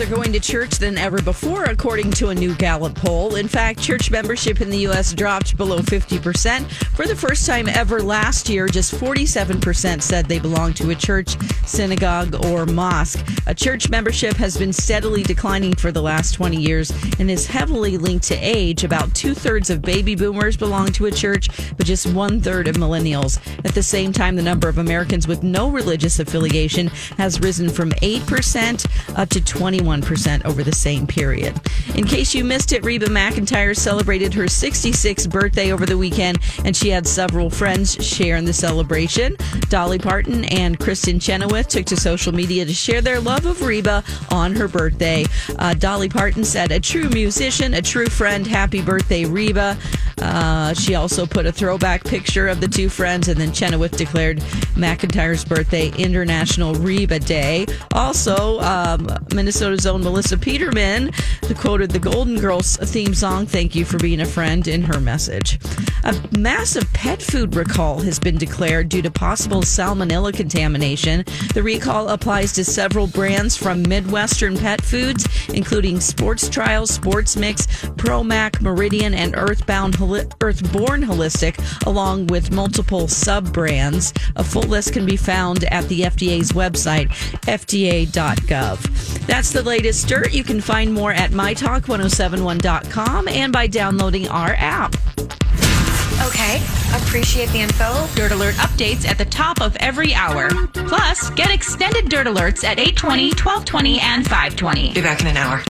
Are going to church than ever before, according to a new Gallup poll. In fact, church membership in the U.S. dropped below 50%. For the first time ever last year, just 47% said they belong to a church, synagogue, or mosque. A church membership has been steadily declining for the last 20 years and is heavily linked to age. About two thirds of baby boomers belong to a church, but just one third of millennials. At the same time, the number of Americans with no religious affiliation has risen from 8% up to 21% over the same period. In case you missed it, Reba McEntire celebrated her 66th birthday over the weekend, and she had several friends share in the celebration. Dolly Parton and Kristin Chenoweth took to social media to share their love of Reba on her birthday. Uh, Dolly Parton said, A true musician, a true friend, happy birthday, Reba. Uh, she also put a throwback picture of the two friends, and then Chenoweth declared McEntire's birthday International Reba Day. Also, um, Minnesota's own Melissa Peterman quoted the Golden Girls theme song, Thank You for Being a Friend, in her message. A massive pet food recall has been declared due to possible salmonella contamination. The recall applies to several brands from Midwestern pet foods, including Sports Trials, Sports Mix, Promac, Meridian, and Earthbound Holi- Earthborn Holistic, along with multiple sub brands. A full list can be found at the FDA's website, fda.gov. That's the latest dirt. You can find more at mytalk1071.com and by downloading our app. Okay, appreciate the info. Dirt Alert updates at the top of every hour. Plus, get extended Dirt Alerts at 820, 1220, and 520. Be back in an hour.